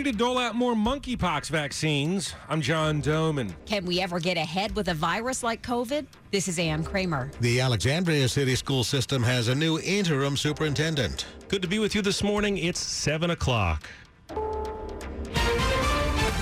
ready to dole out more monkeypox vaccines. I'm John Domen. Can we ever get ahead with a virus like COVID? This is Ann Kramer. The Alexandria City School System has a new interim superintendent. Good to be with you this morning. It's 7 o'clock.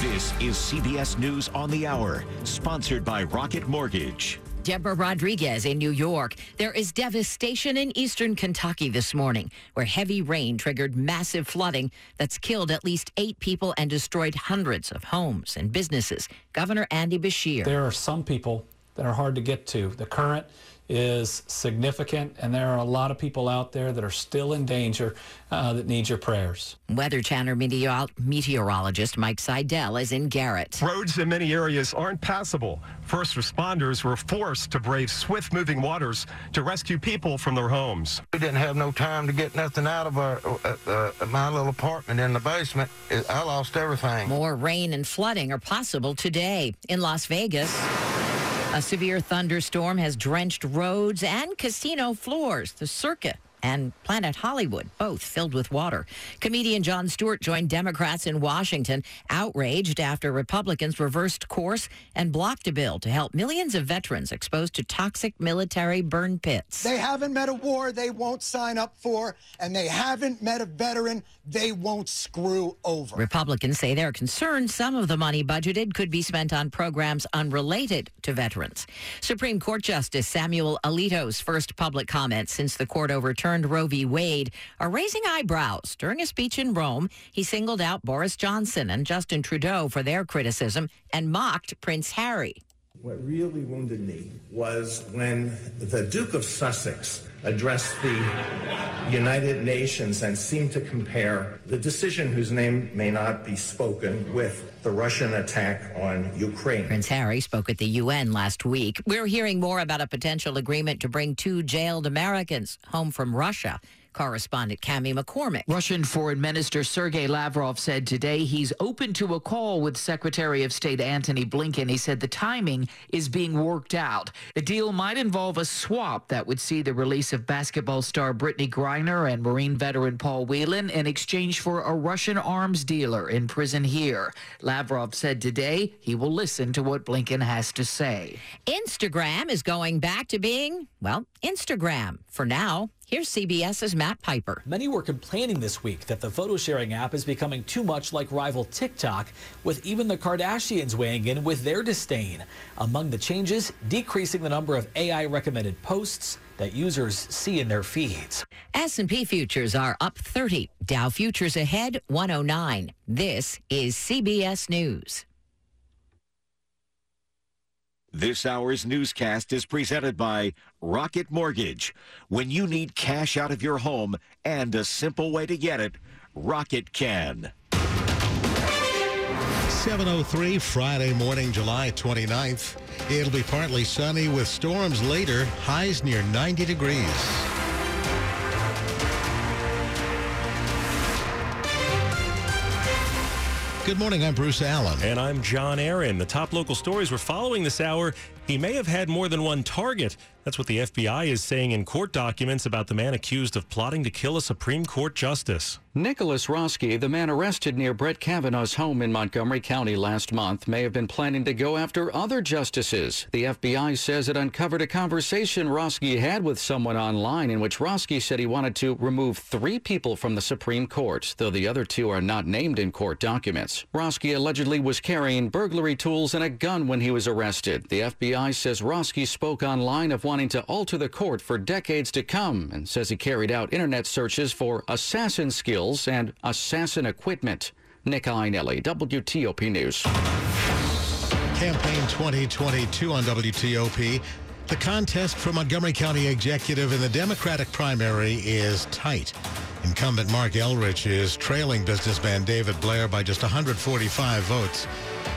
This is CBS News on the Hour, sponsored by Rocket Mortgage. Deborah Rodriguez in New York. There is devastation in eastern Kentucky this morning, where heavy rain triggered massive flooding that's killed at least eight people and destroyed hundreds of homes and businesses. Governor Andy Beshear. There are some people that are hard to get to. The current is significant, and there are a lot of people out there that are still in danger uh, that need your prayers. Weather Channel meteor- meteorologist Mike Seidel is in Garrett. Roads in many areas aren't passable. First responders were forced to brave swift moving waters to rescue people from their homes. We didn't have no time to get nothing out of our uh, uh, my little apartment in the basement. I lost everything. More rain and flooding are possible today in Las Vegas. A severe thunderstorm has drenched roads and casino floors. The circuit and Planet Hollywood, both filled with water. Comedian Jon Stewart joined Democrats in Washington, outraged after Republicans reversed course and blocked a bill to help millions of veterans exposed to toxic military burn pits. They haven't met a war they won't sign up for, and they haven't met a veteran they won't screw over. Republicans say they're concerned some of the money budgeted could be spent on programs unrelated to veterans. Supreme Court Justice Samuel Alito's first public comments since the court overturned Roe v. Wade are raising eyebrows. During a speech in Rome, he singled out Boris Johnson and Justin Trudeau for their criticism and mocked Prince Harry. What really wounded me was when the Duke of Sussex addressed the United Nations and seemed to compare the decision whose name may not be spoken with the Russian attack on Ukraine. Prince Harry spoke at the UN last week. We're hearing more about a potential agreement to bring two jailed Americans home from Russia. Correspondent Cami McCormick. Russian Foreign Minister Sergei Lavrov said today he's open to a call with Secretary of State Antony Blinken. He said the timing is being worked out. The deal might involve a swap that would see the release of basketball star Brittney Griner and Marine veteran Paul Whelan in exchange for a Russian arms dealer in prison here. Lavrov said today he will listen to what Blinken has to say. Instagram is going back to being, well, Instagram for now. Here's CBS's Matt Piper. Many were complaining this week that the photo sharing app is becoming too much like rival TikTok, with even the Kardashians weighing in with their disdain. Among the changes, decreasing the number of AI recommended posts that users see in their feeds. S&P futures are up 30, Dow futures ahead 109. This is CBS News. This hour's newscast is presented by Rocket Mortgage. When you need cash out of your home and a simple way to get it, Rocket can. 703 Friday morning, July 29th. It'll be partly sunny with storms later, highs near 90 degrees. Good morning. I'm Bruce Allen. And I'm John Aaron. The top local stories we're following this hour. He may have had more than one target. That's what the FBI is saying in court documents about the man accused of plotting to kill a Supreme Court justice. Nicholas Roske, the man arrested near Brett Kavanaugh's home in Montgomery County last month, may have been planning to go after other justices. The FBI says it uncovered a conversation Roske had with someone online in which Roske said he wanted to remove three people from the Supreme Court, though the other two are not named in court documents. Roske allegedly was carrying burglary tools and a gun when he was arrested. The FBI says Roske spoke online of wanting to alter the court for decades to come and says he carried out internet searches for assassin skills and assassin equipment. Nick Iannelli, WTOP News. Campaign 2022 on WTOP. The contest for Montgomery County Executive in the Democratic primary is tight. Incumbent Marc Elrich is trailing businessman David Blair by just 145 votes.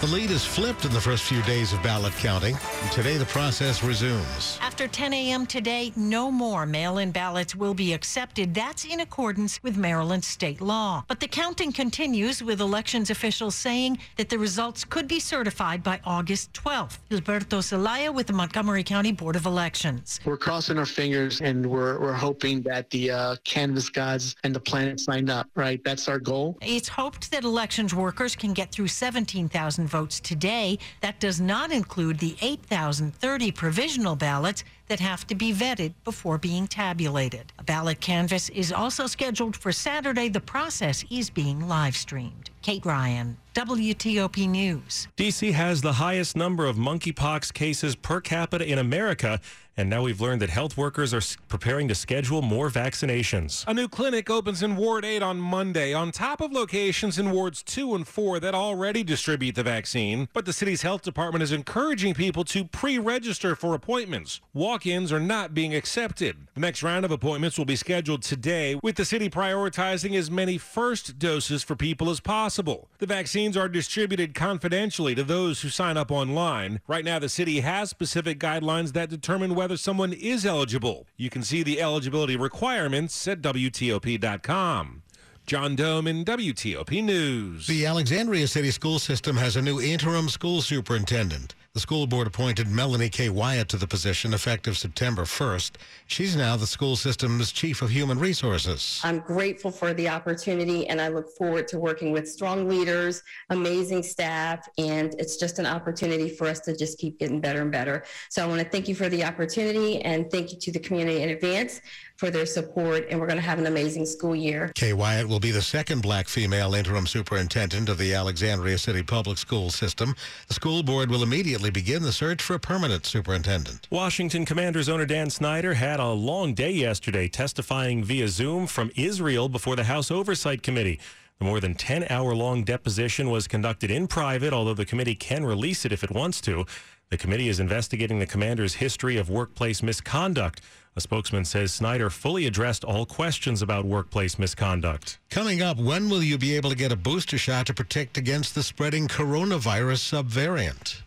The lead is flipped in the first few days of ballot counting. Today, the process resumes. After 10 a.m. today, no more mail in ballots will be accepted. That's in accordance with Maryland state law. But the counting continues with elections officials saying that the results could be certified by August 12th. Gilberto Zelaya with the Montgomery County Board of Elections. We're crossing our fingers and we're, we're hoping that the uh, canvass gods and the planet signed up, right? That's our goal. It's hoped that elections workers can get through 17,000 votes today. That does not include the 8,030 provisional ballots that have to be vetted before being tabulated. A ballot canvass is also scheduled for Saturday. The process is being live streamed. Kate Ryan, WTOP News. D.C. has the highest number of monkeypox cases per capita in America. And now we've learned that health workers are preparing to schedule more vaccinations. A new clinic opens in Ward 8 on Monday, on top of locations in Wards 2 and 4 that already distribute the vaccine. But the city's health department is encouraging people to pre register for appointments. Walk ins are not being accepted. The next round of appointments will be scheduled today, with the city prioritizing as many first doses for people as possible. The vaccines are distributed confidentially to those who sign up online. Right now, the city has specific guidelines that determine whether whether someone is eligible. You can see the eligibility requirements at WTOP.com. John Domen WTOP News. The Alexandria City School System has a new interim school superintendent. The school board appointed Melanie Kay-Wyatt to the position effective September 1st. She's now the school system's chief of human resources. I'm grateful for the opportunity and I look forward to working with strong leaders, amazing staff, and it's just an opportunity for us to just keep getting better and better. So I want to thank you for the opportunity and thank you to the community in advance for their support, and we're going to have an amazing school year. Kay Wyatt will be the second black female interim superintendent of the Alexandria City Public School System. The school board will immediately begin the search for a permanent superintendent. Washington Commanders owner Dan Snyder had a long day yesterday testifying via Zoom from Israel before the House Oversight Committee. The more than 10 hour long deposition was conducted in private, although the committee can release it if it wants to. The committee is investigating the commander's history of workplace misconduct. A spokesman says Snyder fully addressed all questions about workplace misconduct. Coming up, when will you be able to get a booster shot to protect against the spreading coronavirus subvariant?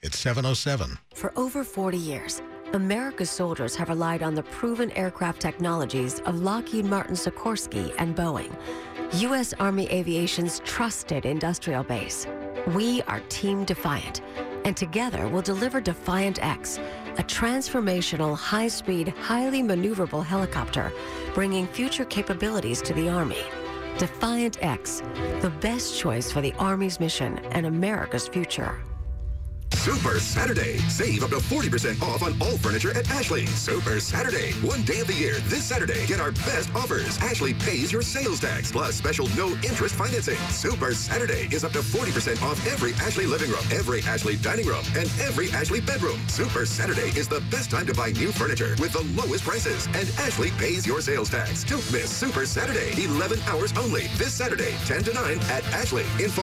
It's 707. For over 40 years, America's soldiers have relied on the proven aircraft technologies of Lockheed Martin Sikorsky and Boeing, U.S. Army Aviation's trusted industrial base. We are Team Defiant, and together we'll deliver Defiant X a transformational, high-speed, highly maneuverable helicopter, bringing future capabilities to the Army. Defiant X, the best choice for the Army's mission and America's future. Super Saturday. Save up to 40% off on all furniture at Ashley. Super Saturday. One day of the year. This Saturday, get our best offers. Ashley pays your sales tax plus special no interest financing. Super Saturday is up to 40% off every Ashley living room, every Ashley dining room, and every Ashley bedroom. Super Saturday is the best time to buy new furniture with the lowest prices. And Ashley pays your sales tax. Don't miss Super Saturday. 11 hours only. This Saturday, 10 to 9 at Ashley. Info